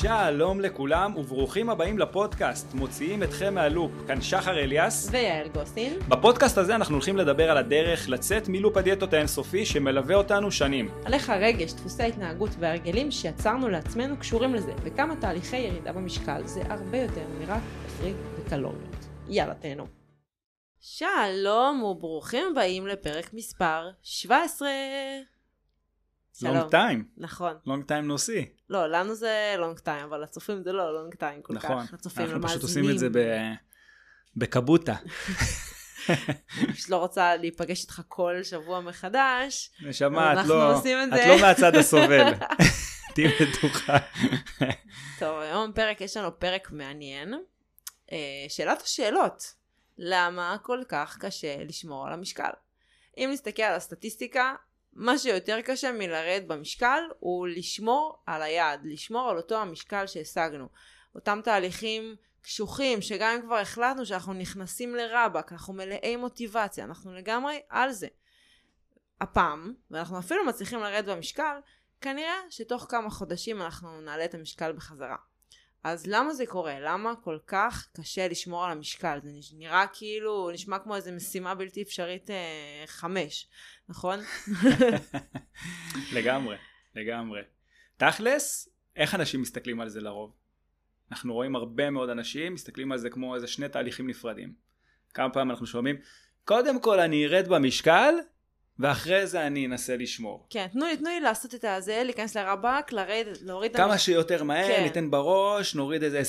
שלום לכולם וברוכים הבאים לפודקאסט, מוציאים אתכם מהלופ. כאן שחר אליאס. ויעל גוסין. בפודקאסט הזה אנחנו הולכים לדבר על הדרך לצאת מלופ הדיאטות האינסופי שמלווה אותנו שנים. על איך הרגש, דפוסי ההתנהגות והרגלים שיצרנו לעצמנו קשורים לזה, וכמה תהליכי ירידה במשקל זה הרבה יותר מרק תפריט וקלוריות. יאללה תהנו. שלום וברוכים הבאים לפרק מספר 17. שלום. Long time. נכון. Long time no see. לא, לנו זה long time, אבל לצופים זה לא long time כל נכון. כך. הצופים אנחנו פשוט. עושים את זה ב... בקבוטה. פשוט לא רוצה להיפגש איתך כל שבוע מחדש. נשמה, את אנחנו לא... עושים את. לא מהצד הסובל. תהיי בטוחה. טוב, היום פרק, יש לנו פרק מעניין. אה, שאלת השאלות, למה כל כך קשה לשמור על המשקל? אם נסתכל על הסטטיסטיקה, מה שיותר קשה מלרדת במשקל הוא לשמור על היעד, לשמור על אותו המשקל שהשגנו. אותם תהליכים קשוחים, שגם אם כבר החלטנו שאנחנו נכנסים לרבאק, אנחנו מלאי מוטיבציה, אנחנו לגמרי על זה. הפעם, ואנחנו אפילו מצליחים לרדת במשקל, כנראה שתוך כמה חודשים אנחנו נעלה את המשקל בחזרה. אז למה זה קורה? למה כל כך קשה לשמור על המשקל? זה נראה כאילו, נשמע כמו איזה משימה בלתי אפשרית אה, חמש, נכון? לגמרי, לגמרי. תכלס, איך אנשים מסתכלים על זה לרוב? אנחנו רואים הרבה מאוד אנשים מסתכלים על זה כמו איזה שני תהליכים נפרדים. כמה פעמים אנחנו שומעים, קודם כל אני ארד במשקל, ואחרי זה אני אנסה לשמור. כן, תנו לי, תנו לי לעשות את הזה, להיכנס לרבאק, לרדת, להוריד כמה שיותר מהר, כן. ניתן בראש, נוריד איזה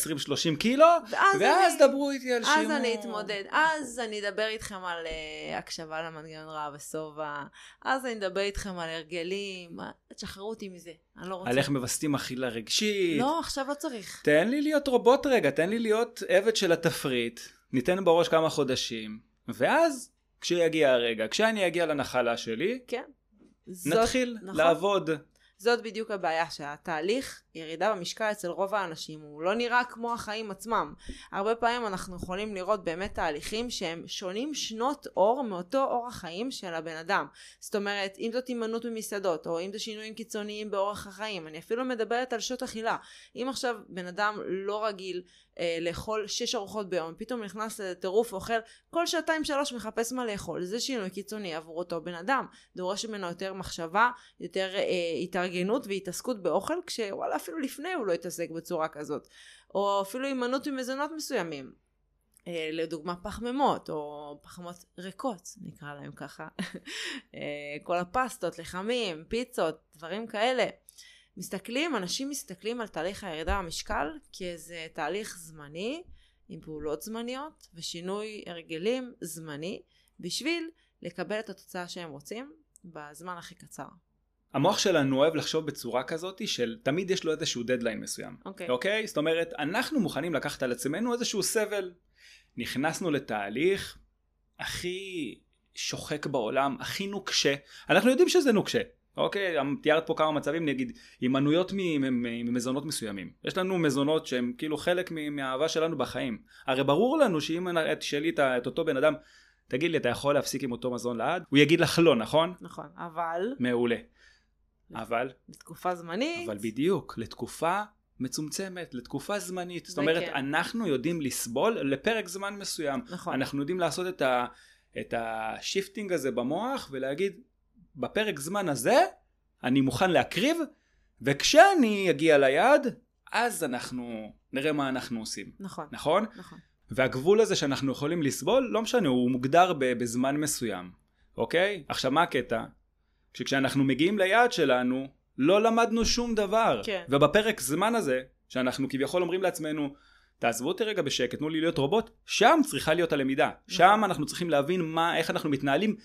20-30 קילו, ואז ואז אני- דברו איתי על שימור. אז אני אתמודד, אז אני אדבר איתכם על uh, הקשבה למנגנון רעב ושובע, אז אני אדבר איתכם על הרגלים, תשחררו אותי מזה, אני לא רוצה. על איך מווסתים אכילה רגשית. לא, עכשיו לא צריך. תן לי להיות רובוט רגע, תן לי להיות עבד של התפריט, ניתן בראש כמה חודשים, ואז כשיגיע הרגע, כשאני אגיע לנחלה שלי, כן. זאת- נתחיל נכון. לעבוד. זאת בדיוק הבעיה, שהתהליך ירידה במשקל אצל רוב האנשים הוא לא נראה כמו החיים עצמם. הרבה פעמים אנחנו יכולים לראות באמת תהליכים שהם שונים שנות אור מאותו אורח חיים של הבן אדם. זאת אומרת, אם זאת הימנעות ממסעדות, או אם זה שינויים קיצוניים באורח החיים, אני אפילו מדברת על שעות אכילה. אם עכשיו בן אדם לא רגיל אה, לאכול שש ארוחות ביום, פתאום נכנס לטירוף ואוכל כל שעתיים שלוש מחפש מה לאכול, זה שינוי קיצוני עבור אותו בן אדם. דורש ממנו יותר מחשבה, יותר אה, התארגנות והתעסקות באוכל, כשוואלה אפילו לפני הוא לא התעסק בצורה כזאת. או אפילו הימנעות ממזונות מסוימים. אה, לדוגמה פחמימות, או פחמות ריקות, נקרא להם ככה. אה, כל הפסטות, לחמים, פיצות, דברים כאלה. מסתכלים, אנשים מסתכלים על תהליך הירידה במשקל כאיזה תהליך זמני, עם פעולות זמניות ושינוי הרגלים זמני, בשביל לקבל את התוצאה שהם רוצים בזמן הכי קצר. המוח שלנו אוהב לחשוב בצורה כזאת של תמיד יש לו איזשהו דדליין מסוים. אוקיי. אוקיי? זאת אומרת, אנחנו מוכנים לקחת על עצמנו איזשהו סבל. נכנסנו לתהליך הכי שוחק בעולם, הכי נוקשה. אנחנו יודעים שזה נוקשה. אוקיי, תיארת פה כמה מצבים, נגיד, הימנעויות מ- ממזונות מסוימים. יש לנו מזונות שהם כאילו חלק מהאהבה שלנו בחיים. הרי ברור לנו שאם תשאלי את את אותו בן אדם, תגיד לי, אתה יכול להפסיק עם אותו מזון לעד? הוא יגיד לך לא, נכון? נכון, אבל מעולה. אבל, לתקופה זמנית, אבל בדיוק, לתקופה מצומצמת, לתקופה זמנית. זאת אומרת, כן. אנחנו יודעים לסבול לפרק זמן מסוים. נכון, אנחנו יודעים לעשות את, ה, את ה shifting הזה במוח ולהגיד, בפרק זמן הזה אני מוכן להקריב, וכשאני אגיע ליעד, אז אנחנו נראה מה אנחנו עושים. נכון, נכון? נכון, והגבול הזה שאנחנו יכולים לסבול, לא משנה, הוא מוגדר בזמן מסוים, אוקיי? עכשיו מה הקטע? שכשאנחנו מגיעים ליעד שלנו, לא למדנו שום דבר. כן. ובפרק זמן הזה, שאנחנו כביכול אומרים לעצמנו, תעזבו אותי רגע בשקט, תנו לי להיות רובוט, שם צריכה להיות הלמידה. שם אנחנו צריכים להבין מה, איך אנחנו מתנהלים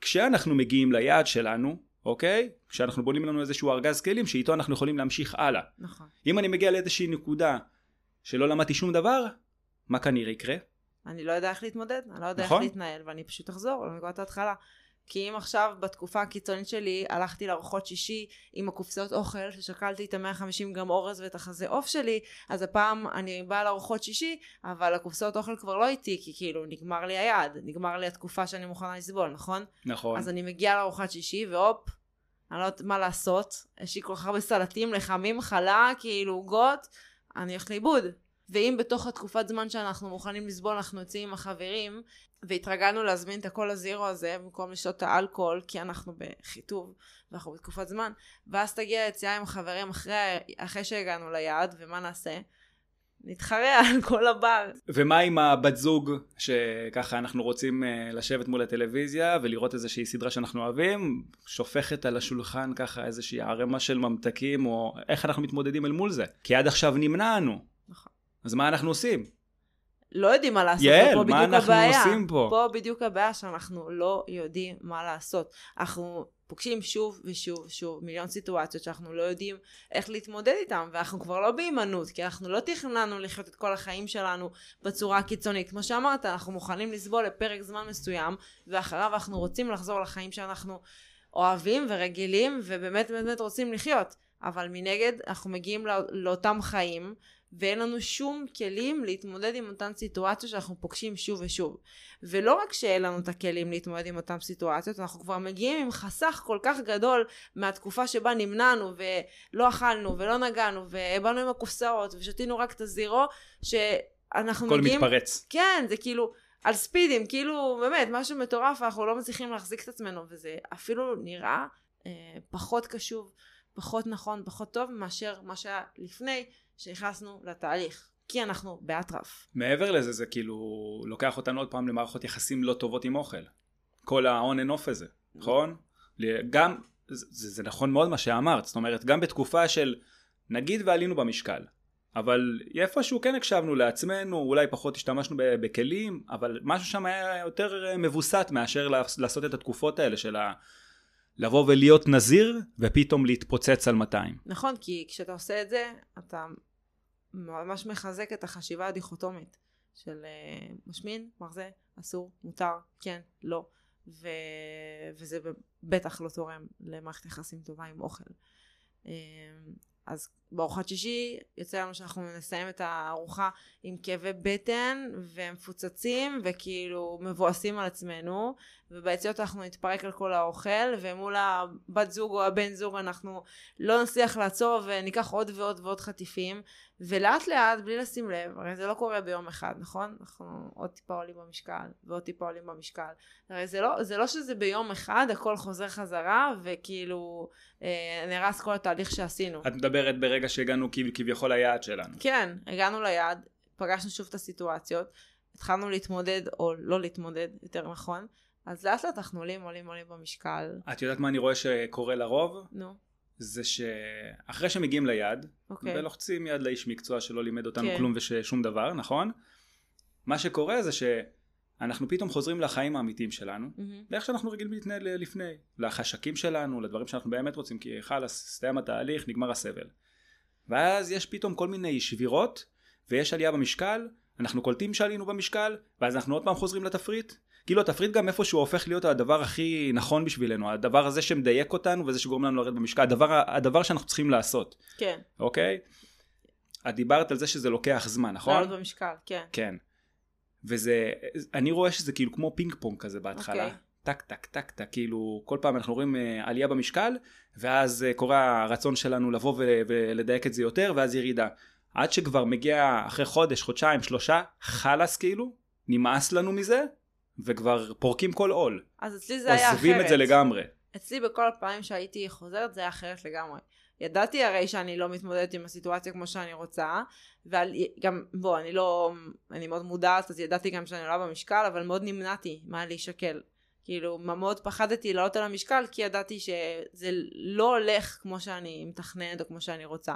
כשאנחנו מגיעים ליעד שלנו, אוקיי? כשאנחנו בונים לנו איזשהו ארגז כלים שאיתו אנחנו יכולים להמשיך הלאה. נכון. אם אני מגיע לאיזושהי נקודה שלא למדתי שום דבר, מה כנראה יקרה? אני לא יודע איך להתמודד, אני לא יודע נכון. איך להתנהל, ואני פשוט אחזור לנקודת ההתחלה. כי אם עכשיו בתקופה הקיצונית שלי הלכתי לארוחות שישי עם הקופסאות אוכל ששקלתי את ה-150 גרם אורז ואת החזה עוף שלי אז הפעם אני באה לארוחות שישי אבל הקופסאות אוכל כבר לא איתי כי כאילו נגמר לי היעד נגמר לי התקופה שאני מוכנה לסבול נכון? נכון. אז אני מגיעה לארוחת שישי והופ אני לא יודעת מה לעשות, יש לי כל כך הרבה סלטים, לחמים, חלה, כאילו עוגות, אני הולכת לאיבוד. ואם בתוך התקופת זמן שאנחנו מוכנים לסבול, אנחנו יוצאים עם החברים, והתרגלנו להזמין את הכל הזירו הזה, במקום לשתות את האלכוהול, כי אנחנו בחיטוב, ואנחנו בתקופת זמן, ואז תגיע היציאה עם החברים אחרי, אחרי שהגענו ליעד, ומה נעשה? נתחרע על כל הבר. ומה עם הבת זוג, שככה אנחנו רוצים אה, לשבת מול הטלוויזיה ולראות איזושהי סדרה שאנחנו אוהבים, שופכת על השולחן ככה איזושהי ערימה של ממתקים, או איך אנחנו מתמודדים אל מול זה? כי עד עכשיו נמנענו. אז מה אנחנו עושים? לא יודעים מה לעשות, יעל, מה בדיוק אנחנו הבעיה. עושים פה? פה בדיוק הבעיה שאנחנו לא יודעים מה לעשות. אנחנו פוגשים שוב ושוב ושוב מיליון סיטואציות שאנחנו לא יודעים איך להתמודד איתן, ואנחנו כבר לא בהימנעות, כי אנחנו לא תכננו לחיות את כל החיים שלנו בצורה הקיצונית. כמו שאמרת, אנחנו מוכנים לסבול לפרק זמן מסוים, ואחריו אנחנו רוצים לחזור לחיים שאנחנו אוהבים ורגילים, ובאמת באמת רוצים לחיות. אבל מנגד, אנחנו מגיעים לא, לאותם חיים, ואין לנו שום כלים להתמודד עם אותן סיטואציות שאנחנו פוגשים שוב ושוב. ולא רק שאין לנו את הכלים להתמודד עם אותן סיטואציות, אנחנו כבר מגיעים עם חסך כל כך גדול מהתקופה שבה נמנענו ולא אכלנו ולא נגענו ובאנו עם הקופסאות ושתינו רק את הזירו, שאנחנו הכל מגיעים... מתפרץ. כן, זה כאילו על ספידים, כאילו באמת משהו מטורף, אנחנו לא מצליחים להחזיק את עצמנו, וזה אפילו נראה אה, פחות קשוב, פחות נכון, פחות טוב מאשר מה שהיה לפני שנכנסנו לתהליך. כי אנחנו באטרף. מעבר לזה, זה כאילו לוקח אותנו עוד פעם למערכות יחסים לא טובות עם אוכל. כל ה-on and off הזה, נכון? גם, זה, זה נכון מאוד מה שאמרת, זאת אומרת, גם בתקופה של, נגיד ועלינו במשקל, אבל איפשהו כן הקשבנו לעצמנו, אולי פחות השתמשנו ב- בכלים, אבל משהו שם היה יותר אה, מבוסת מאשר לעשות את התקופות האלה של ה... לבוא ולהיות נזיר ופתאום להתפוצץ על 200. נכון, כי כשאתה עושה את זה, אתה ממש מחזק את החשיבה הדיכוטומית של uh, משמין, מרזה, אסור, מותר, כן, לא. ו... וזה בטח לא תורם למערכת יחסים טובה עם אוכל. אז בארוחת שישי יוצא לנו שאנחנו נסיים את הארוחה עם כאבי בטן ומפוצצים וכאילו מבואסים על עצמנו וביציאות אנחנו נתפרק על כל האוכל ומול הבת זוג או הבן זוג אנחנו לא נצליח לעצור וניקח עוד ועוד ועוד חטיפים ולאט לאט בלי לשים לב הרי זה לא קורה ביום אחד נכון? אנחנו עוד טיפה עולים במשקל ועוד טיפה עולים במשקל. הרי זה לא, זה לא שזה ביום אחד הכל חוזר חזרה וכאילו אה, נהרס כל התהליך שעשינו. את מדברת ברגע שהגענו כביכול ליעד שלנו. כן, הגענו ליעד, פגשנו שוב את הסיטואציות, התחלנו להתמודד, או לא להתמודד, יותר נכון, אז לאט לאט אנחנו עולים, עולים, עולים במשקל. את יודעת מה אני רואה שקורה לרוב? נו. זה שאחרי שמגיעים ליעד, אוקיי. ולוחצים יד לאיש מקצוע שלא לימד אותנו כן. כלום ושום דבר, נכון? מה שקורה זה שאנחנו פתאום חוזרים לחיים האמיתיים שלנו, מהמם. לאיך שאנחנו רגילים להתנהל לפני, לחשקים שלנו, לדברים שאנחנו באמת רוצים, כי חלאס, הסתיים התהליך, נגמר הסבל. ואז יש פתאום כל מיני שבירות, ויש עלייה במשקל, אנחנו קולטים שעלינו במשקל, ואז אנחנו עוד פעם חוזרים לתפריט. כאילו התפריט גם איפשהו הופך להיות הדבר הכי נכון בשבילנו, הדבר הזה שמדייק אותנו וזה שגורם לנו לרדת במשקל, הדבר, הדבר שאנחנו צריכים לעשות, כן, אוקיי? את דיברת על זה שזה לוקח זמן, נכון? לעלות במשקל, כן. כן. וזה, אני רואה שזה כאילו כמו פינג פונג כזה בהתחלה. אוקיי. טק טק טק טק, כאילו כל פעם אנחנו רואים אה, עלייה במשקל, ואז אה, קורה הרצון שלנו לבוא ו- ולדייק את זה יותר, ואז ירידה. עד שכבר מגיע אחרי חודש, חודשיים, שלושה, חלאס כאילו, נמאס לנו מזה, וכבר פורקים כל עול. אז אצלי זה היה אחרת. עוזבים את זה לגמרי. אצלי בכל הפעמים שהייתי חוזרת זה היה אחרת לגמרי. ידעתי הרי שאני לא מתמודדת עם הסיטואציה כמו שאני רוצה, וגם, בוא, אני לא, אני מאוד מודעת, אז ידעתי גם שאני עולה במשקל, אבל מאוד נמנעתי מה להישקל. כאילו, מאוד פחדתי לעלות על המשקל, כי ידעתי שזה לא הולך כמו שאני מתכננת או כמו שאני רוצה.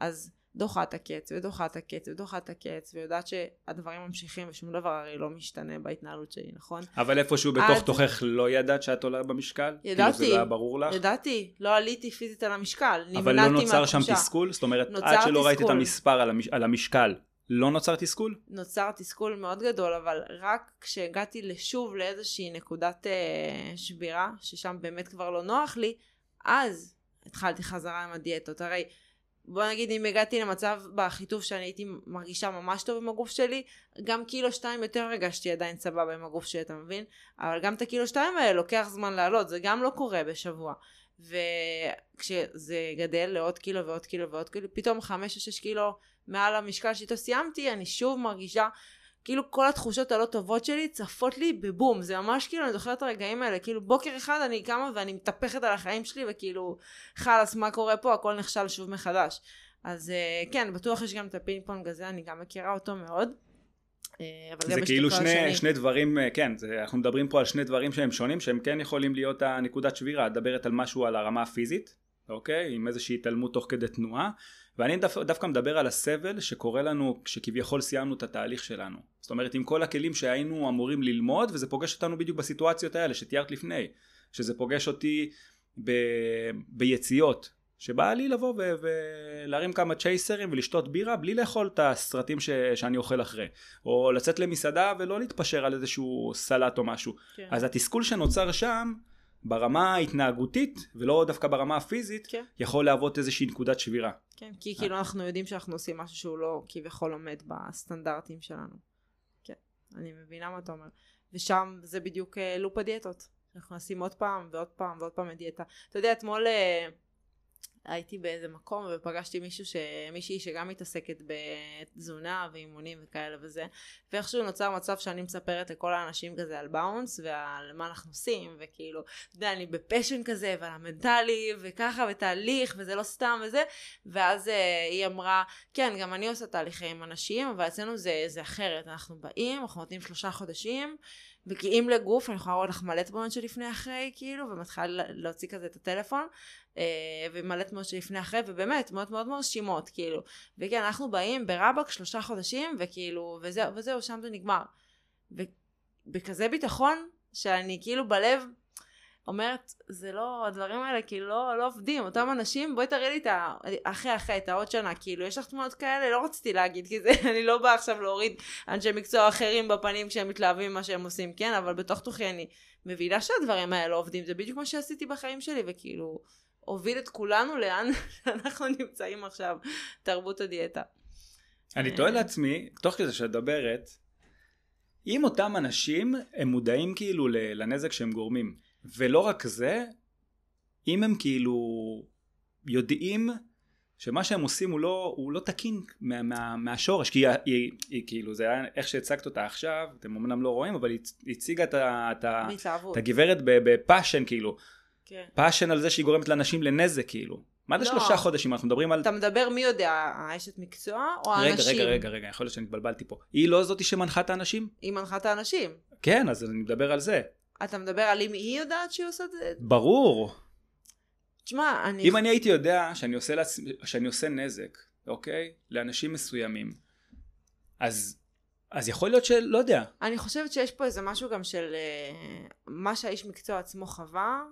אז דוחה את הקץ, ודוחה את הקץ, ודוחה את הקץ, ויודעת שהדברים ממשיכים ושום דבר הרי לא משתנה בהתנהלות שלי, נכון? אבל איפשהו בתוך עד- תוכך לא ידעת שאת עולה במשקל? ידעתי. כאילו זה לא היה ברור לך? ידעתי, לא עליתי פיזית על המשקל, נמנעתי אבל מהתחושה. לא נוצר שם תסכול? זאת אומרת, עד שלא ראית את תסכול. המספר על המש- על המשקל, לא נוצר תסכול? נוצר תסכול מאוד גדול, אבל רק כשהגעתי לשוב לאיזושהי נקודת אה, שבירה, ששם באמת כבר לא נוח לי, אז התחלתי חזרה עם הדיאטות. הרי בוא נגיד אם הגעתי למצב בחיטוב שאני הייתי מרגישה ממש טוב עם הגוף שלי, גם קילו שתיים יותר הרגשתי עדיין סבבה עם הגוף שלי, אתה מבין? אבל גם את הקילו שתיים האלה לוקח זמן לעלות, זה גם לא קורה בשבוע. וכשזה גדל לעוד קילו ועוד קילו ועוד קילו, פתאום חמש או שש קילו מעל המשקל שאיתו סיימתי, אני שוב מרגישה כאילו כל התחושות הלא טובות שלי צפות לי בבום, זה ממש כאילו, אני זוכרת את הרגעים האלה, כאילו בוקר אחד אני קמה ואני מתהפכת על החיים שלי וכאילו חלאס מה קורה פה, הכל נכשל שוב מחדש. אז אה, כן, בטוח יש גם את הפינג פונג הזה, אני גם מכירה אותו מאוד. אה, זה כאילו שני, שני דברים, אה, כן, זה, אנחנו מדברים פה על שני דברים שהם שונים, שהם כן יכולים להיות הנקודת שבירה, את מדברת על משהו על הרמה הפיזית, אוקיי? עם איזושהי התעלמות תוך כדי תנועה, ואני דו, דווקא מדבר על הסבל שקורה לנו כשכביכול סיימנו את התהליך שלנו. זאת אומרת עם כל הכלים שהיינו אמורים ללמוד וזה פוגש אותנו בדיוק בסיטואציות האלה שתיארת לפני. שזה פוגש אותי ב... ביציאות. שבא לי לבוא ו... ולהרים כמה צ'ייסרים ולשתות בירה בלי לאכול את הסרטים ש... שאני אוכל אחרי. או לצאת למסעדה ולא להתפשר על איזשהו סלט או משהו. כן. אז התסכול שנוצר שם ברמה ההתנהגותית ולא דווקא ברמה הפיזית כן. יכול להוות איזושהי נקודת שבירה. כן, כי כאילו אנחנו יודעים שאנחנו עושים משהו שהוא לא כביכול עומד בסטנדרטים שלנו. כן, אני מבינה מה אתה אומר. ושם זה בדיוק אה, לופ הדיאטות. אנחנו נשים עוד פעם ועוד פעם ועוד פעם דיאטה. אתה יודע, אתמול אה, הייתי באיזה מקום ופגשתי מישהו ש... מישהי שגם מתעסקת בתזונה ואימונים וכאלה וזה ואיכשהו נוצר מצב שאני מספרת לכל האנשים כזה על באונס ועל מה אנחנו עושים וכאילו אתה יודע אני בפשן כזה ועל המנטלי וככה ותהליך וזה לא סתם וזה ואז uh, היא אמרה כן גם אני עושה תהליכים עם אנשים אבל אצלנו זה, זה אחרת אנחנו באים אנחנו נותנים שלושה חודשים מגיעים לגוף, אני יכולה לראות לך מלא תמונות שלפני אחרי, כאילו, ומתחילה להוציא כזה את הטלפון, אה, ומלא תמונות שלפני אחרי, ובאמת, תמונות מאוד מרשימות, כאילו. וכן, אנחנו באים ברבק שלושה חודשים, וכאילו, וזהו, וזהו, שם זה נגמר. ובכזה ביטחון, שאני כאילו בלב, אומרת, זה לא, הדברים האלה כאילו לא, לא עובדים, אותם אנשים, בואי תראי לי את ה... אחרי אחרי, את העוד שנה, כאילו, יש לך תמונות כאלה? לא רציתי להגיד, כי זה, אני לא באה עכשיו להוריד אנשי מקצוע אחרים בפנים כשהם מתלהבים ממה שהם עושים, כן? אבל בתוך תוכי אני מבינה שהדברים האלה לא עובדים, זה בדיוק מה שעשיתי בחיים שלי, וכאילו, הוביל את כולנו לאן שאנחנו נמצאים עכשיו, תרבות הדיאטה. אני תוהה לעצמי, תוך כדי שאת מדברת, אם אותם אנשים הם מודעים כאילו לנזק שהם גורמים ולא רק זה, אם הם כאילו יודעים שמה שהם עושים הוא לא, הוא לא תקין מה, מה, מהשורש, כי היא, היא, היא כאילו זה היה איך שהצגת אותה עכשיו, אתם אמנם לא רואים, אבל היא הציגה את, את, את הגברת ב passion כאילו, כן. passion על זה שהיא גורמת לאנשים לנזק כאילו. מה זה לא. שלושה חודשים? אנחנו מדברים על... אתה מדבר מי יודע, האשת מקצוע או האנשים? רגע, רגע, רגע, רגע, יכול להיות שאני התבלבלתי פה. היא לא זאתי שמנחה את האנשים? היא מנחה את האנשים. כן, אז אני מדבר על זה. אתה מדבר על אם היא יודעת שהיא עושה את זה? ברור. תשמע, אני... אם אני הייתי יודע שאני עושה, לעצ... שאני עושה נזק, אוקיי? לאנשים מסוימים, אז, אז יכול להיות שלא יודע. אני חושבת שיש פה איזה משהו גם של uh, מה שהאיש מקצוע עצמו חווה,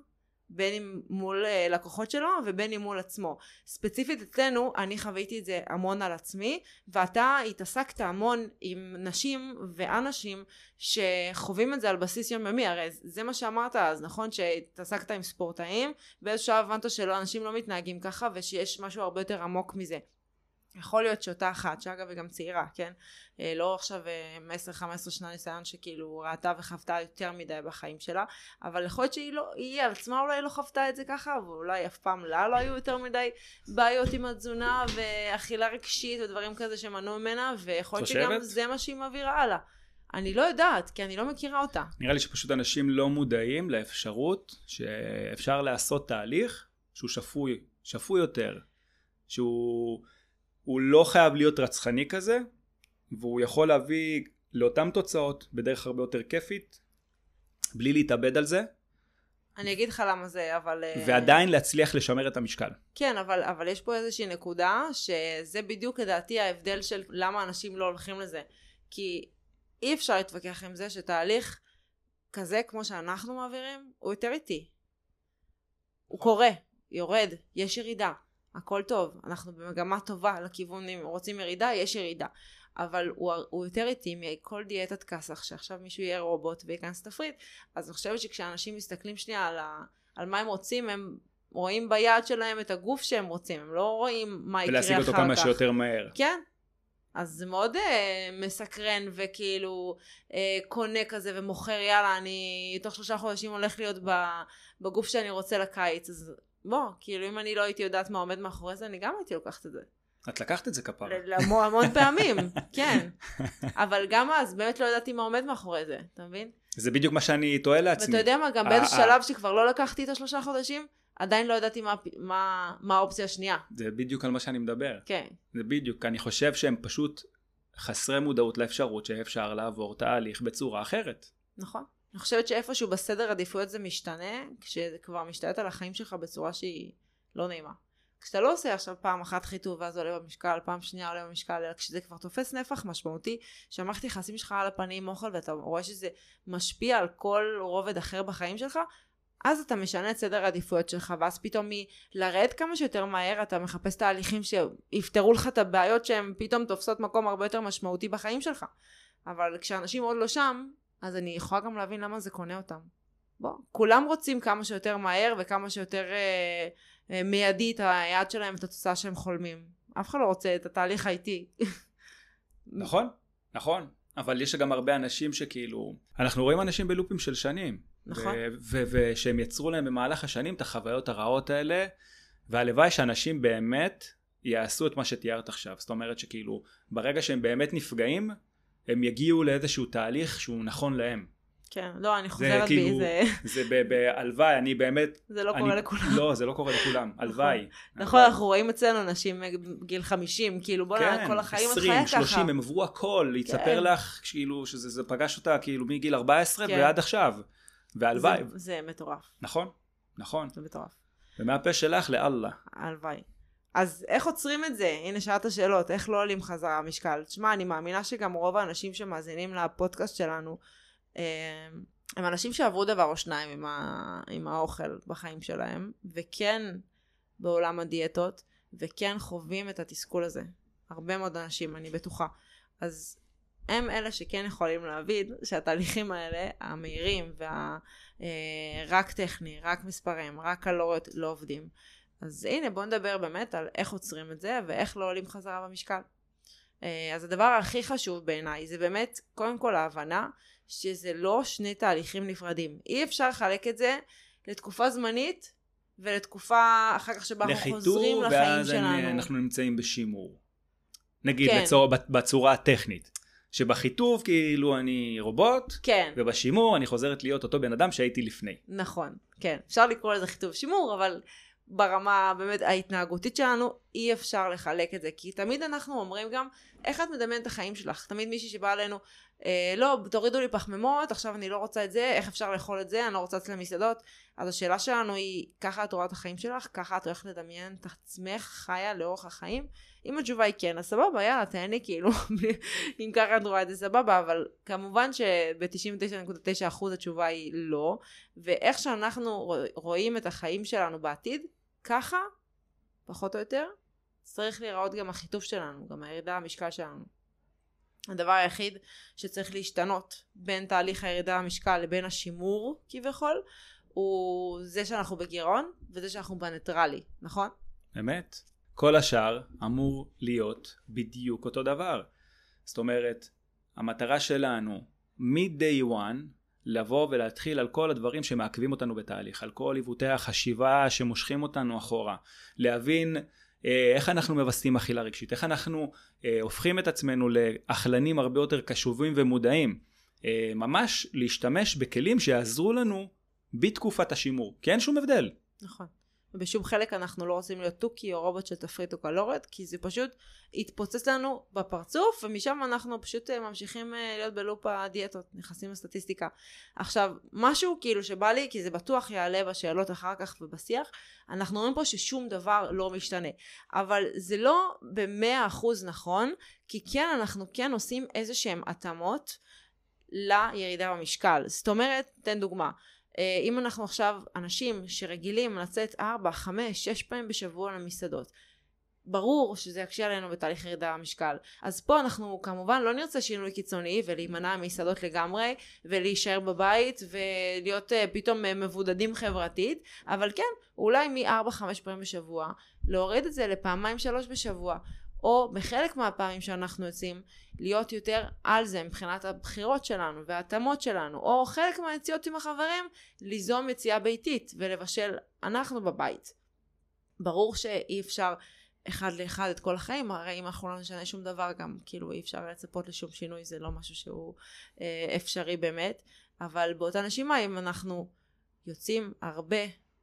בין אם מול uh, לקוחות שלו ובין אם מול עצמו. ספציפית אצלנו, אני חוויתי את זה המון על עצמי, ואתה התעסקת המון עם נשים ואנשים שחווים את זה על בסיס יומיומי, הרי זה מה שאמרת אז, נכון? שהתעסקת עם ספורטאים, באיזשהו שלב הבנת שלא, אנשים לא מתנהגים ככה ושיש משהו הרבה יותר עמוק מזה. יכול להיות שאותה אחת, שאגב היא גם צעירה, כן? אה, לא עכשיו 10-15 אה, שנה ניסיון שכאילו ראתה וחוותה יותר מדי בחיים שלה, אבל יכול להיות שהיא לא, היא עצמה אולי לא חוותה את זה ככה, ואולי אף פעם לה לא היו יותר מדי בעיות עם התזונה ואכילה רגשית ודברים כזה שמנעו ממנה, ויכול להיות שגם זה מה שהיא מעבירה הלאה. אני לא יודעת, כי אני לא מכירה אותה. נראה לי שפשוט אנשים לא מודעים לאפשרות שאפשר לעשות תהליך שהוא שפוי, שפוי יותר, שהוא... הוא לא חייב להיות רצחני כזה, והוא יכול להביא לאותן תוצאות בדרך הרבה יותר כיפית, בלי להתאבד על זה. אני אגיד לך למה זה, אבל... אה, ועדיין להצליח לשמר את המשקל. כן, אבל, אבל יש פה איזושהי נקודה, שזה בדיוק לדעתי ההבדל של למה אנשים לא הולכים לזה. כי אי אפשר להתווכח עם זה שתהליך כזה, כמו שאנחנו מעבירים, הוא יותר איטי. הוא קורה, יורד, יש ירידה. הכל טוב, אנחנו במגמה טובה לכיוון, אם רוצים ירידה, יש ירידה. אבל הוא, הוא יותר איטי מכל דיאטת כסח, שעכשיו מישהו יהיה רובוט וייכנס תפריט, אז אני חושבת שכשאנשים מסתכלים שנייה על, ה, על מה הם רוצים, הם רואים ביעד שלהם את הגוף שהם רוצים, הם לא רואים מה יקרה אחר כך. ולהשיג אותו כמה שיותר מהר. כן. אז זה מאוד אה, מסקרן וכאילו אה, קונה כזה ומוכר יאללה אני תוך שלושה חודשים הולך להיות בגוף שאני רוצה לקיץ אז בוא כאילו אם אני לא הייתי יודעת מה עומד מאחורי זה אני גם הייתי לוקחת את זה. את לקחת את זה כפרה. המון פעמים, כן. אבל גם אז באמת לא ידעתי מה עומד מאחורי זה, אתה מבין? זה בדיוק מה שאני טועה לעצמי. ואתה יודע מה, גם באיזה שלב שכבר לא לקחתי את השלושה חודשים, עדיין לא ידעתי מה, מה, מה האופציה השנייה. זה בדיוק על מה שאני מדבר. כן. זה בדיוק, אני חושב שהם פשוט חסרי מודעות לאפשרות שאפשר לעבור תהליך בצורה אחרת. נכון. אני חושבת שאיפשהו בסדר עדיפויות זה משתנה, כשזה כבר משתלט על החיים שלך בצורה שהיא לא נעימה. כשאתה לא עושה עכשיו פעם אחת חיטוב ואז עולה במשקל, פעם שנייה עולה במשקל, אלא כשזה כבר תופס נפח משמעותי, שהמערכת יחסים שלך על הפנים אוכל ואתה רואה שזה משפיע על כל רובד אחר בחיים שלך, אז אתה משנה את סדר העדיפויות שלך, ואז פתאום מלרדת כמה שיותר מהר אתה מחפש תהליכים שיפתרו לך את הבעיות שהן פתאום תופסות מקום הרבה יותר משמעותי בחיים שלך. אבל כשאנשים עוד לא שם, אז אני יכולה גם להבין למה זה קונה אותם. בוא, כולם רוצים כמה שיותר מהר וכמה שיותר אה, אה, מיידי את היעד שלהם ואת התוצאה שהם חולמים. אף אחד לא רוצה את התהליך האיטי. נכון, נכון. אבל יש גם הרבה אנשים שכאילו, אנחנו רואים אנשים בלופים של שנים. נכון. ושהם יצרו להם במהלך השנים את החוויות הרעות האלה, והלוואי שאנשים באמת יעשו את מה שתיארת עכשיו. זאת אומרת שכאילו, ברגע שהם באמת נפגעים, הם יגיעו לאיזשהו תהליך שהוא נכון להם. כן, לא, אני חוזרת בי, כאילו, זה... זה בהלוואי, אני באמת... זה לא אני, קורה לכולם. לא, זה לא קורה לכולם, נכון. הלוואי. נכון, אנחנו רואים אצלנו אנשים בגיל 50, כאילו בוא'נה, כן, כל החיים את חיה ככה. 20, 30, הם עברו הכל, יספר כן. לך, כאילו, שזה פגש אותה כאילו מגיל 14 כן. ועד עכשיו. והלוואי. זה, זה מטורף. נכון, נכון. זה מטורף. ומהפה שלך לאללה. הלוואי. אז איך עוצרים את זה? הנה שאלת שאלות, איך לא עולים חזרה המשקל? תשמע, אני מאמינה שגם רוב האנשים שמאזינים לפודקאסט שלנו, אה, הם אנשים שעברו דבר או שניים עם, ה... עם האוכל בחיים שלהם, וכן בעולם הדיאטות, וכן חווים את התסכול הזה. הרבה מאוד אנשים, אני בטוחה. אז הם אלה שכן יכולים להבין שהתהליכים האלה, המהירים והרק אה, טכני, רק מספרים, רק קלוריות, לא עובדים. אז הנה בואו נדבר באמת על איך עוצרים את זה ואיך לא עולים חזרה במשקל. אה, אז הדבר הכי חשוב בעיניי זה באמת קודם כל ההבנה שזה לא שני תהליכים נפרדים. אי אפשר לחלק את זה לתקופה זמנית ולתקופה אחר כך שבה אנחנו חוזרים לחיים שלנו. לחיתור ואז אנחנו נמצאים בשימור. נגיד כן. בצורה, בצורה הטכנית. שבחיטוב כאילו אני רובוט, כן. ובשימור אני חוזרת להיות אותו בן אדם שהייתי לפני. נכון, כן. אפשר לקרוא לזה חיטוב שימור, אבל ברמה באמת ההתנהגותית שלנו אי אפשר לחלק את זה. כי תמיד אנחנו אומרים גם איך את מדמיינת את החיים שלך? תמיד מישהי שבאה אלינו אה, לא תורידו לי פחמימות עכשיו אני לא רוצה את זה איך אפשר לאכול את זה? אני לא רוצה לצאת למסעדות. אז השאלה שלנו היא ככה את רואה את החיים שלך? ככה את הולכת לדמיין את עצמך חיה לאורך החיים? אם התשובה היא כן אז סבבה יאללה תהני כאילו אם ככה את רואה את זה סבבה אבל כמובן שב-99.9% התשובה היא לא. ואיך שאנחנו רואים את החיים שלנו בעתיד ככה, פחות או יותר, צריך להיראות גם החיתוף שלנו, גם הירידה במשקל שלנו. הדבר היחיד שצריך להשתנות בין תהליך הירידה במשקל לבין השימור כביכול, הוא זה שאנחנו בגירעון וזה שאנחנו בניטרלי, נכון? אמת. כל השאר אמור להיות בדיוק אותו דבר. זאת אומרת, המטרה שלנו מ-day one לבוא ולהתחיל על כל הדברים שמעכבים אותנו בתהליך, על כל עיוותי החשיבה שמושכים אותנו אחורה, להבין איך אנחנו מווסתים אכילה רגשית, איך אנחנו אה, הופכים את עצמנו לאכלנים הרבה יותר קשובים ומודעים, אה, ממש להשתמש בכלים שיעזרו לנו בתקופת השימור, כי אין שום הבדל. נכון. ובשום חלק אנחנו לא רוצים להיות תוכי או רובוט של תפריט או קלוריות, כי זה פשוט יתפוצץ לנו בפרצוף, ומשם אנחנו פשוט אה, ממשיכים אה, להיות בלופ הדיאטות, נכנסים לסטטיסטיקה. עכשיו, משהו כאילו שבא לי, כי זה בטוח יעלה בשאלות אחר כך ובשיח, אנחנו רואים פה ששום דבר לא משתנה. אבל זה לא במאה אחוז נכון, כי כן, אנחנו כן עושים איזה שהם התאמות לירידה במשקל. זאת אומרת, תן דוגמה. אה, אם אנחנו עכשיו אנשים שרגילים לצאת 4, 5, 6 פעמים בשבוע למסעדות, ברור שזה יקשה עלינו בתהליך ירידה במשקל. אז פה אנחנו כמובן לא נרצה שינוי קיצוני ולהימנע ממסעדות לגמרי ולהישאר בבית ולהיות uh, פתאום uh, מבודדים חברתית, אבל כן, אולי מ-4-5 פעמים בשבוע, להוריד את זה לפעמיים שלוש בשבוע. או בחלק מהפעמים שאנחנו יוצאים, להיות יותר על זה מבחינת הבחירות שלנו וההתאמות שלנו, או חלק מהיציאות עם החברים, ליזום יציאה ביתית ולבשל אנחנו בבית. ברור שאי אפשר אחד לאחד את כל החיים, הרי אם אנחנו לא נשנה שום דבר גם כאילו אי אפשר לצפות לשום שינוי, זה לא משהו שהוא אה, אפשרי באמת, אבל באותה נשימה אם אנחנו יוצאים הרבה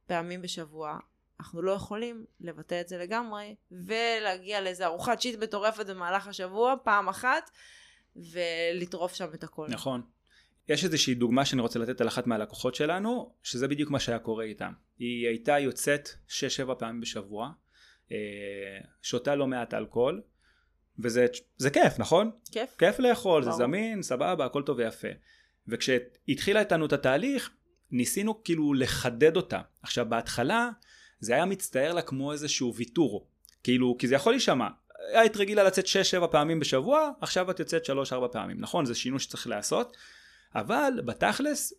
פעמים בשבוע, אנחנו לא יכולים לבטא את זה לגמרי ולהגיע לאיזה ארוחת שיט מטורפת במהלך השבוע פעם אחת ולטרוף שם את הכל. נכון. יש איזושהי דוגמה שאני רוצה לתת על אחת מהלקוחות שלנו, שזה בדיוק מה שהיה קורה איתם. היא הייתה יוצאת 6-7 פעמים בשבוע, אה, שותה לא מעט אלכוהול, וזה זה כיף, נכון? כיף. כיף לאכול, ברור. זה זמין, סבבה, הכל טוב ויפה. וכשהתחילה איתנו את התהליך, ניסינו כאילו לחדד אותה. עכשיו בהתחלה זה היה מצטער לה כמו איזשהו ויתור. כאילו, כי זה יכול להישמע. היית רגילה לצאת 6-7 פעמים בשבוע, עכשיו את יוצאת 3-4 פעמים. נכון, זה שינוי שצריך לעשות, אבל בתכלס,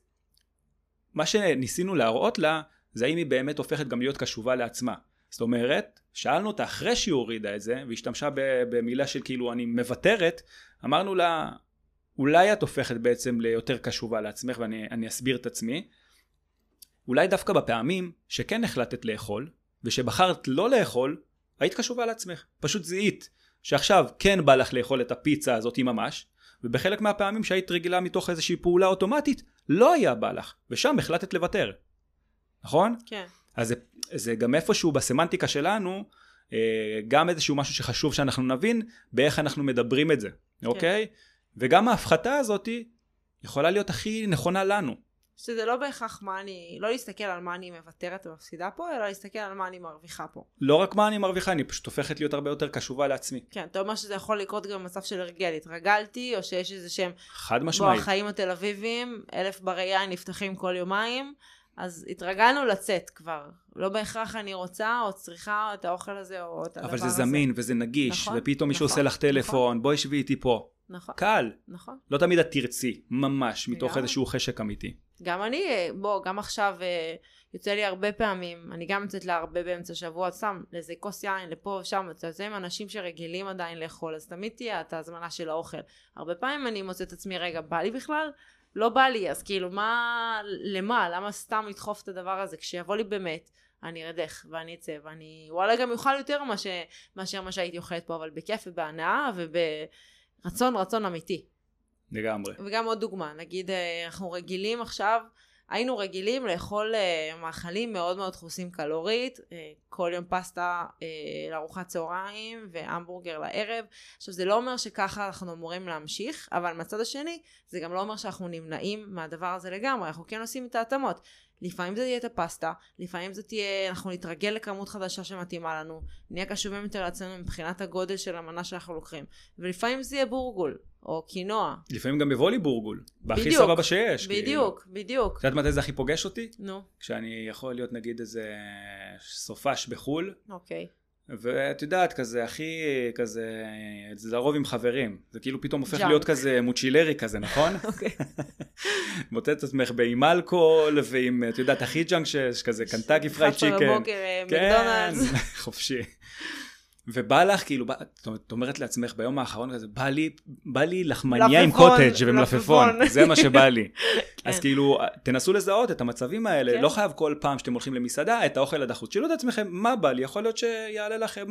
מה שניסינו להראות לה, זה האם היא באמת הופכת גם להיות קשובה לעצמה. זאת אומרת, שאלנו אותה אחרי שהיא הורידה את זה, והשתמשה במילה של כאילו אני מוותרת, אמרנו לה, אולי את הופכת בעצם ליותר קשובה לעצמך, ואני אסביר את עצמי. אולי דווקא בפעמים שכן החלטת לאכול, ושבחרת לא לאכול, היית קשובה לעצמך. פשוט זיהית שעכשיו כן בא לך לאכול את הפיצה הזאת ממש, ובחלק מהפעמים שהיית רגילה מתוך איזושהי פעולה אוטומטית, לא היה בא לך, ושם החלטת לוותר. נכון? כן. אז זה, זה גם איפשהו בסמנטיקה שלנו, אה, גם איזשהו משהו שחשוב שאנחנו נבין באיך אנחנו מדברים את זה, כן. אוקיי? וגם ההפחתה הזאת יכולה להיות הכי נכונה לנו. שזה לא בהכרח מה אני, לא להסתכל על מה אני מוותרת ומפסידה פה, אלא להסתכל על מה אני מרוויחה פה. לא רק מה אני מרוויחה, אני פשוט הופכת להיות הרבה יותר קשובה לעצמי. כן, אתה אומר שזה יכול לקרות גם במצב של הרגל, התרגלתי, או שיש איזה שהם... חד משמעית. בו החיים התל אביבים, אלף ברי יין נפתחים כל יומיים, אז התרגלנו לצאת כבר. לא בהכרח אני רוצה או צריכה את האוכל הזה או את הדבר הזה. אבל זה זמין וזה נגיש, נכון, ופתאום מישהו נכון, עושה לך טלפון, נכון. בואי שבי איתי פה. נכון. קל. נכון. לא תמיד את תרצי, ממש, מתוך איזשהו חשק אמיתי. גם אני, בוא, גם עכשיו אה, יוצא לי הרבה פעמים, אני גם יוצאת לה הרבה באמצע שבוע, סתם לאיזה כוס יין לפה ושם, אתה יוצא עם אנשים שרגילים עדיין לאכול, אז תמיד תהיה את ההזמנה של האוכל. הרבה פעמים אני מוצאת את עצמי, רגע, בא לי בכלל? לא בא לי, אז כאילו, מה, למה? למה סתם לדחוף את הדבר הזה? כשיבוא לי באמת, אני ארדך ואני אצא ואני וואלה גם אוכל יותר מאשר מה שהייתי אוכלת פה, אבל בכיף ובהנאה וברצון רצון אמיתי. לגמרי. וגם עוד דוגמה, נגיד אה, אנחנו רגילים עכשיו, היינו רגילים לאכול uh, מאכלים מאוד מאוד דחוסים קלורית, uh, כל יום פסטה לארוחת צהריים והמבורגר לערב. עכשיו זה לא אומר שככה אנחנו אמורים להמשיך, אבל מצד השני זה גם לא אומר שאנחנו נמנעים מהדבר הזה לגמרי, אנחנו כן עושים את ההתאמות. לפעמים זה יהיה את הפסטה, לפעמים זה תהיה, אנחנו נתרגל לכמות חדשה שמתאימה לנו, נהיה קשובים יותר לעצמנו מבחינת הגודל של המנה שאנחנו לוקחים, ולפעמים זה יהיה בורגול, או קינוע. לפעמים גם יבוא לי בורגול, בהכי סבבה שיש. בדיוק, כאילו. בדיוק. את יודעת מתי זה הכי פוגש אותי? נו. כשאני יכול להיות נגיד איזה סופש בחו"ל. אוקיי. ואת יודעת, כזה הכי, כזה, זה לרוב עם חברים. זה כאילו פתאום הופך להיות כזה מוצ'ילרי כזה, נכון? אוקיי. מוצאת את עצמך עם אלכוהול ועם, את יודעת, הכי ג'אנק שיש כזה, Kentucky Fried Chicken. בבוקר, אה. כן, חופשי. ובא לך, כאילו, את אומרת לעצמך ביום האחרון כזה, בא לי, בא לי לחמניה עם קוטג' ומלפפון, זה מה שבא לי. כן. אז כאילו, תנסו לזהות את המצבים האלה, כן. לא חייב כל פעם שאתם הולכים למסעדה, את האוכל בחוץ, תשאלו את עצמכם, מה בא לי, יכול להיות שיעלה לכם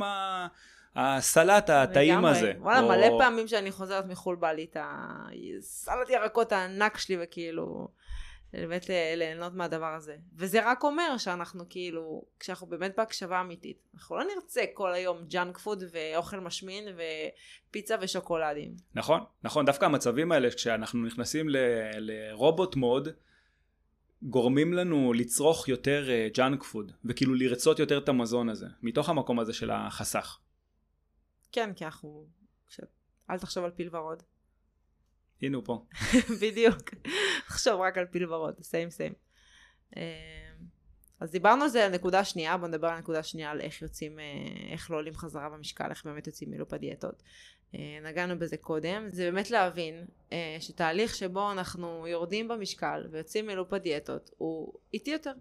הסלט הטעים הזה. וואלה, מלא פעמים שאני חוזרת מחו"ל בא לי את הסלט ירקות הענק שלי, וכאילו... באמת אה, ליהנות מהדבר הזה. וזה רק אומר שאנחנו כאילו, כשאנחנו באמת בהקשבה אמיתית, אנחנו לא נרצה כל היום ג'אנק פוד ואוכל משמין ופיצה ושוקולדים. נכון, נכון, דווקא המצבים האלה, כשאנחנו נכנסים ל robot mode, גורמים לנו לצרוך יותר junk uh, food, וכאילו לרצות יותר את המזון הזה, מתוך המקום הזה של החסך. כן, כי אנחנו... אל תחשוב על פיל ורוד. הנה הוא פה. בדיוק. חשוב רק על פיל ורוד, סיים סיים. אז דיברנו על זה על נקודה שנייה, בוא נדבר על נקודה שנייה על איך יוצאים, אה, איך לא עולים חזרה במשקל, איך באמת יוצאים מלופ הדיאטות. אה, נגענו בזה קודם, זה באמת להבין אה, שתהליך שבו אנחנו יורדים במשקל ויוצאים מלופ הדיאטות הוא איטי יותר.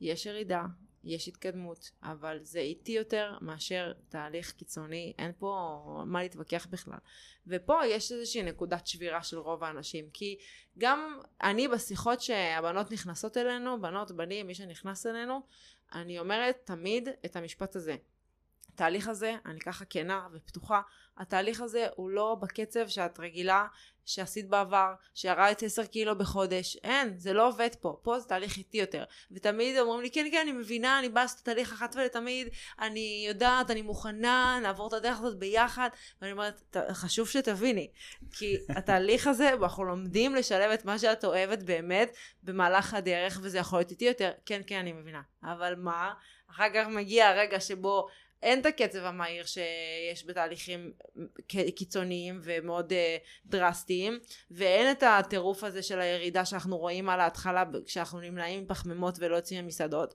יש ירידה, יש התקדמות, אבל זה איטי יותר מאשר תהליך קיצוני, אין פה מה להתווכח בכלל. ופה יש איזושהי נקודת שבירה של רוב האנשים, כי גם אני בשיחות שהבנות נכנסות אלינו, בנות, בנים, מי שנכנס אלינו, אני אומרת תמיד את המשפט הזה. התהליך הזה, אני ככה כנה ופתוחה, התהליך הזה הוא לא בקצב שאת רגילה שעשית בעבר, שירדת 10 קילו בחודש, אין, זה לא עובד פה, פה זה תהליך איטי יותר. ותמיד אומרים לי, כן, כן, אני מבינה, אני באה לעשות תהליך אחת ולתמיד, אני יודעת, אני מוכנה, נעבור את הדרך הזאת ביחד, ואני אומרת, חשוב שתביני, כי התהליך הזה, אנחנו לומדים לשלב את מה שאת אוהבת באמת במהלך הדרך, וזה יכול להיות איטי יותר, כן, כן, אני מבינה. אבל מה? אחר כך מגיע הרגע שבו אין את הקצב המהיר שיש בתהליכים קיצוניים ומאוד uh, דרסטיים ואין את הטירוף הזה של הירידה שאנחנו רואים על ההתחלה כשאנחנו נמנעים מפחמימות ולא יוצאים ממסעדות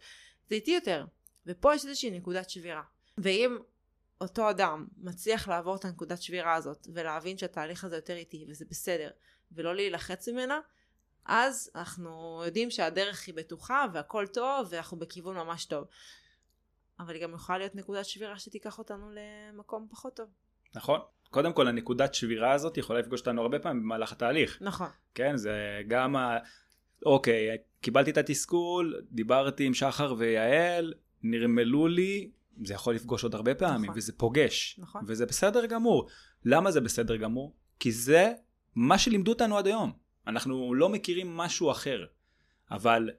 זה איטי יותר ופה יש איזושהי נקודת שבירה. ואם אותו אדם מצליח לעבור את הנקודת שבירה הזאת ולהבין שהתהליך הזה יותר איטי וזה בסדר ולא להילחץ ממנה אז אנחנו יודעים שהדרך היא בטוחה והכל טוב ואנחנו בכיוון ממש טוב אבל היא גם יכולה להיות נקודת שבירה שתיקח אותנו למקום פחות טוב. נכון. קודם כל הנקודת שבירה הזאת יכולה לפגוש אותנו הרבה פעמים במהלך התהליך. נכון. כן, זה גם ה... אוקיי, קיבלתי את התסכול, דיברתי עם שחר ויעל, נרמלו לי, זה יכול לפגוש עוד הרבה פעמים, נכון. וזה פוגש. נכון. וזה בסדר גמור. למה זה בסדר גמור? כי זה מה שלימדו אותנו עד היום. אנחנו לא מכירים משהו אחר. אבל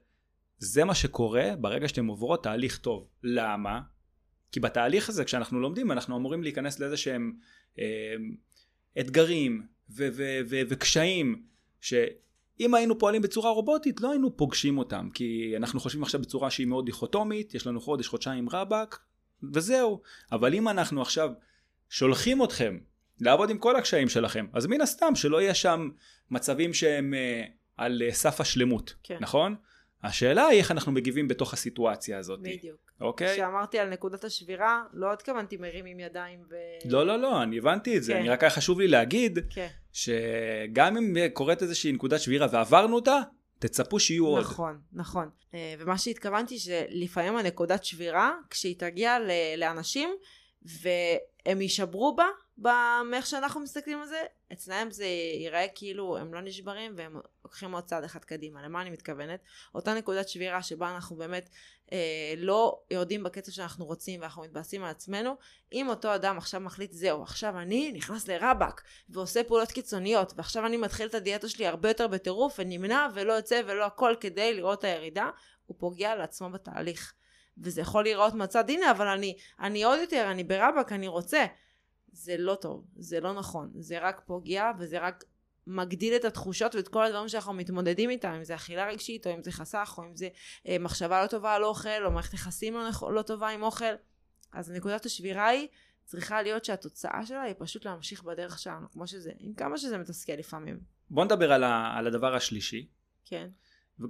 זה מה שקורה ברגע שאתם עוברות תהליך טוב. למה? כי בתהליך הזה כשאנחנו לומדים אנחנו אמורים להיכנס לאיזה שהם אה, אתגרים ו- ו- ו- וקשיים שאם היינו פועלים בצורה רובוטית לא היינו פוגשים אותם כי אנחנו חושבים עכשיו בצורה שהיא מאוד דיכוטומית יש לנו חודש חודשיים רבאק וזהו אבל אם אנחנו עכשיו שולחים אתכם לעבוד עם כל הקשיים שלכם אז מן הסתם שלא יהיה שם מצבים שהם אה, על אה, סף השלמות כן. נכון? השאלה היא איך אנחנו מגיבים בתוך הסיטואציה הזאת. בדיוק. אוקיי? כשאמרתי על נקודת השבירה, לא התכוונתי מרימים ידיים ו... לא, לא, לא, אני הבנתי את זה. כן. אני רק היה חשוב לי להגיד, כן. שגם אם קורית איזושהי נקודת שבירה ועברנו אותה, תצפו שיהיו נכון, עוד. נכון, נכון. אה, ומה שהתכוונתי שלפעמים הנקודת שבירה, כשהיא תגיע לאנשים, והם יישברו בה, מאיך שאנחנו מסתכלים על זה, אצלם זה ייראה כאילו הם לא נשברים והם לוקחים עוד צעד אחד קדימה. למה אני מתכוונת? אותה נקודת שבירה שבה אנחנו באמת אה, לא יורדים בקצב שאנחנו רוצים ואנחנו מתבאסים על עצמנו, אם אותו אדם עכשיו מחליט זהו, עכשיו אני נכנס לרבאק ועושה פעולות קיצוניות ועכשיו אני מתחיל את הדיאטה שלי הרבה יותר בטירוף ונמנע ולא יוצא ולא הכל כדי לראות את הירידה, הוא פוגע לעצמו בתהליך. וזה יכול להיראות מהצד הנה אבל אני, אני עוד יותר, אני ברבאק, אני רוצה. זה לא טוב, זה לא נכון, זה רק פוגע וזה רק מגדיל את התחושות ואת כל הדברים שאנחנו מתמודדים איתם, אם זה אכילה רגשית או אם זה חסך או אם זה אה, מחשבה לא טובה על אוכל או מערכת יחסים לא, לא טובה עם אוכל. אז נקודת השבירה היא צריכה להיות שהתוצאה שלה היא פשוט להמשיך בדרך שלנו כמו שזה, עם כמה שזה מתסכל לפעמים. בוא נדבר על, ה, על הדבר השלישי. כן.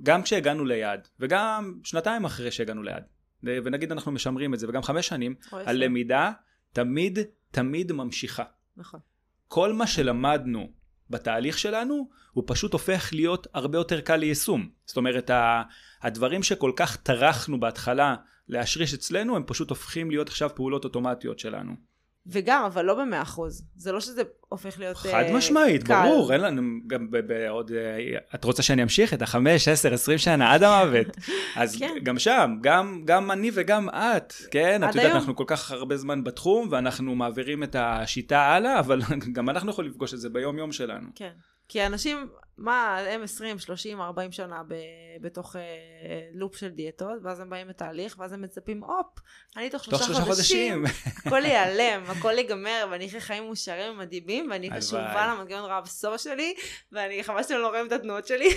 גם כשהגענו ליעד וגם שנתיים אחרי שהגענו ליעד. ונגיד אנחנו משמרים את זה וגם חמש שנים, הלמידה תמיד תמיד ממשיכה. נכון. כל מה שלמדנו בתהליך שלנו, הוא פשוט הופך להיות הרבה יותר קל ליישום. זאת אומרת, הדברים שכל כך טרחנו בהתחלה להשריש אצלנו, הם פשוט הופכים להיות עכשיו פעולות אוטומטיות שלנו. וגם, אבל לא במאה אחוז. זה לא שזה הופך להיות חד uh, משמעית, קל. ברור, אין לנו, גם בעוד, uh, את רוצה שאני אמשיך את החמש, עשר, עשרים שנה עד המוות. אז כן. גם שם, גם, גם אני וגם את, כן? את יודעת, אנחנו כל כך הרבה זמן בתחום, ואנחנו מעבירים את השיטה הלאה, אבל גם אנחנו יכולים לפגוש את זה ביום-יום שלנו. כן. כי אנשים, מה, הם 20, 30, 40 שנה ב, בתוך אה, לופ של דיאטות, ואז הם באים לתהליך, ואז הם מצפים, הופ, אני תוך שלושה חודשים, חודשים, הכל ייעלם, הכל ייגמר, ואני אחרי חיים מאושרים ומדהימים, ואני קשובה למנגנון רעב שובע שלי, ואני חבל שאתם לא רואים את התנועות שלי,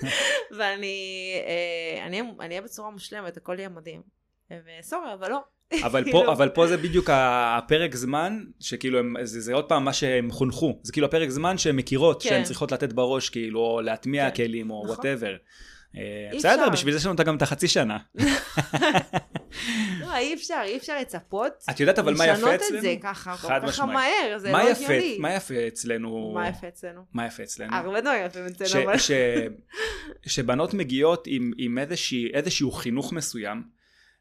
ואני אה, אהיה בצורה מושלמת, הכל יהיה מדהים. ו sorry, אבל לא. אבל פה, כאילו. אבל פה זה בדיוק הפרק זמן, שכאילו, הם, זה, זה עוד פעם מה שהם חונכו, זה כאילו הפרק זמן שהן מכירות, כן. שהן צריכות לתת בראש, כאילו, או להטמיע כן. כלים, או whatever. נכון. אה, בסדר, אפשר. בשביל זה יש לנו גם את החצי שנה. לא, אי אפשר, אי אפשר לצפות. את יודעת אבל מה יפה לשנות אצלנו? את זה ככה, כל משמעית. מהר, זה לא הגיוני. מה יפה אצלנו? מה יפה אצלנו? מה יפה אצלנו? הרבה דברים יפים אצלנו, שבנות מגיעות עם, איזשהו חינוך מסוים,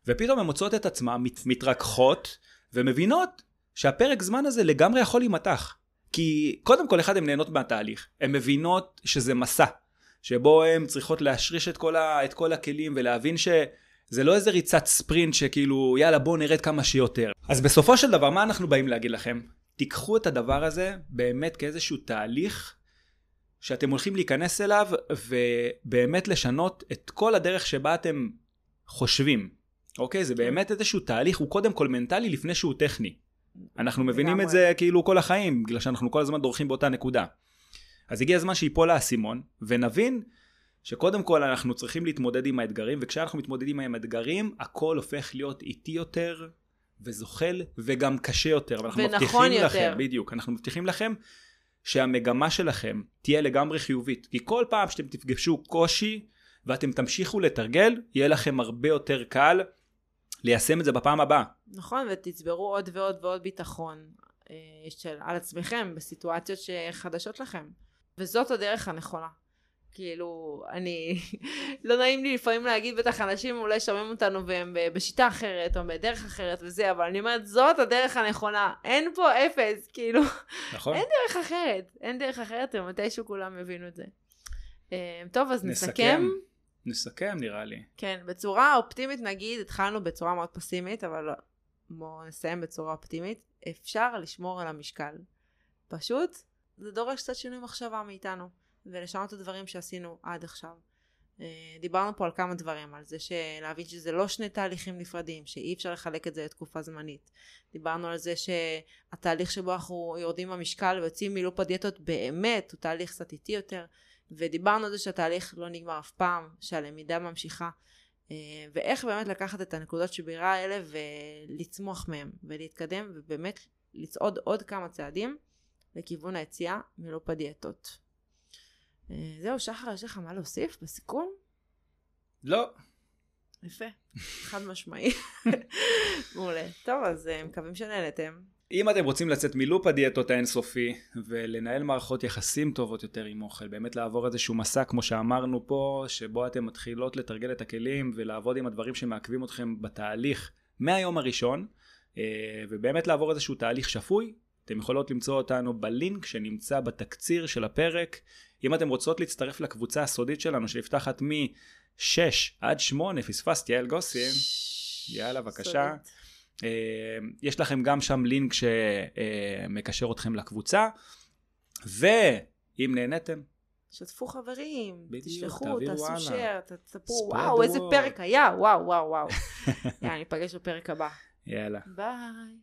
ופתאום הן מוצאות את עצמן מת, מתרככות, ומבינות שהפרק זמן הזה לגמרי יכול להימתח. כי קודם כל, אחד, הן נהנות מהתהליך. הן מבינות שזה מסע, שבו הן צריכות להשריש את כל, ה, את כל הכלים ולהבין שזה לא איזה ריצת ספרינט שכאילו, יאללה, בואו נרד כמה שיותר. אז בסופו של דבר, מה אנחנו באים להגיד לכם? תיקחו את הדבר הזה באמת כאיזשהו תהליך שאתם הולכים להיכנס אליו ובאמת לשנות את כל הדרך שבה אתם חושבים. אוקיי? זה באמת איזשהו תהליך, הוא קודם כל מנטלי לפני שהוא טכני. אנחנו מבינים לגמרי. את זה כאילו כל החיים, בגלל שאנחנו כל הזמן דורכים באותה נקודה. אז הגיע הזמן שיפול האסימון, ונבין שקודם כל אנחנו צריכים להתמודד עם האתגרים, וכשאנחנו מתמודדים עם האתגרים, הכל הופך להיות איטי יותר, וזוחל, וגם קשה יותר. ונכון מבטיחים יותר. לכם, בדיוק, אנחנו מבטיחים לכם שהמגמה שלכם תהיה לגמרי חיובית. כי כל פעם שאתם תפגשו קושי, ואתם תמשיכו לתרגל, יהיה לכם הרבה יותר קל ליישם את זה בפעם הבאה. נכון, ותצברו עוד ועוד ועוד ביטחון אה, של, על עצמכם בסיטואציות שחדשות לכם. וזאת הדרך הנכונה. כאילו, אני, לא נעים לי לפעמים להגיד, בטח אנשים אולי שומעים אותנו והם ב- בשיטה אחרת או בדרך אחרת וזה, אבל אני אומרת, זאת הדרך הנכונה. אין פה אפס, כאילו, נכון? אין דרך אחרת. אין דרך אחרת, ומתישהו כולם יבינו את זה. אה, טוב, אז נסכם. נסכם. נסכם נראה לי. כן, בצורה אופטימית נגיד, התחלנו בצורה מאוד פסימית, אבל לא. בואו נסיים בצורה אופטימית. אפשר לשמור על המשקל. פשוט, זה דורש קצת שינוי מחשבה מאיתנו, ולשנות את הדברים שעשינו עד עכשיו. אה, דיברנו פה על כמה דברים, על זה שלהבין שזה לא שני תהליכים נפרדים, שאי אפשר לחלק את זה לתקופה זמנית. דיברנו על זה שהתהליך שבו אנחנו יורדים במשקל ויוצאים מלופ הדיאטות באמת הוא תהליך קצת איטי יותר. ודיברנו על זה שהתהליך לא נגמר אף פעם, שהלמידה ממשיכה, אה, ואיך באמת לקחת את הנקודות שבירה האלה ולצמוח מהם, ולהתקדם, ובאמת לצעוד עוד כמה צעדים לכיוון היציאה מלופ הדיאטות. אה, זהו, שחר, יש לך מה להוסיף בסיכום? לא. יפה, חד משמעי. מעולה. טוב, אז אה, מקווים שנהנתם. אם אתם רוצים לצאת מלופ הדיאטות האינסופי ולנהל מערכות יחסים טובות יותר עם אוכל, באמת לעבור איזשהו מסע כמו שאמרנו פה, שבו אתם מתחילות לתרגל את הכלים ולעבוד עם הדברים שמעכבים אתכם בתהליך מהיום הראשון, אה, ובאמת לעבור איזשהו תהליך שפוי, אתם יכולות למצוא אותנו בלינק שנמצא בתקציר של הפרק. אם אתם רוצות להצטרף לקבוצה הסודית שלנו שנפתחת מ-6 עד 8, פספסתי יעל גוסים. יאללה, בבקשה. סודית. אה, יש לכם גם שם לינק שמקשר אתכם לקבוצה, ואם נהניתם, שתפו חברים, בדיוק, תשלחו, תעשו. שייר, תספרו, וואו, איזה. פרק היה, וואו, וואו, וואו. יאללה, ניפגש בפרק הבא. יאללה. ביי.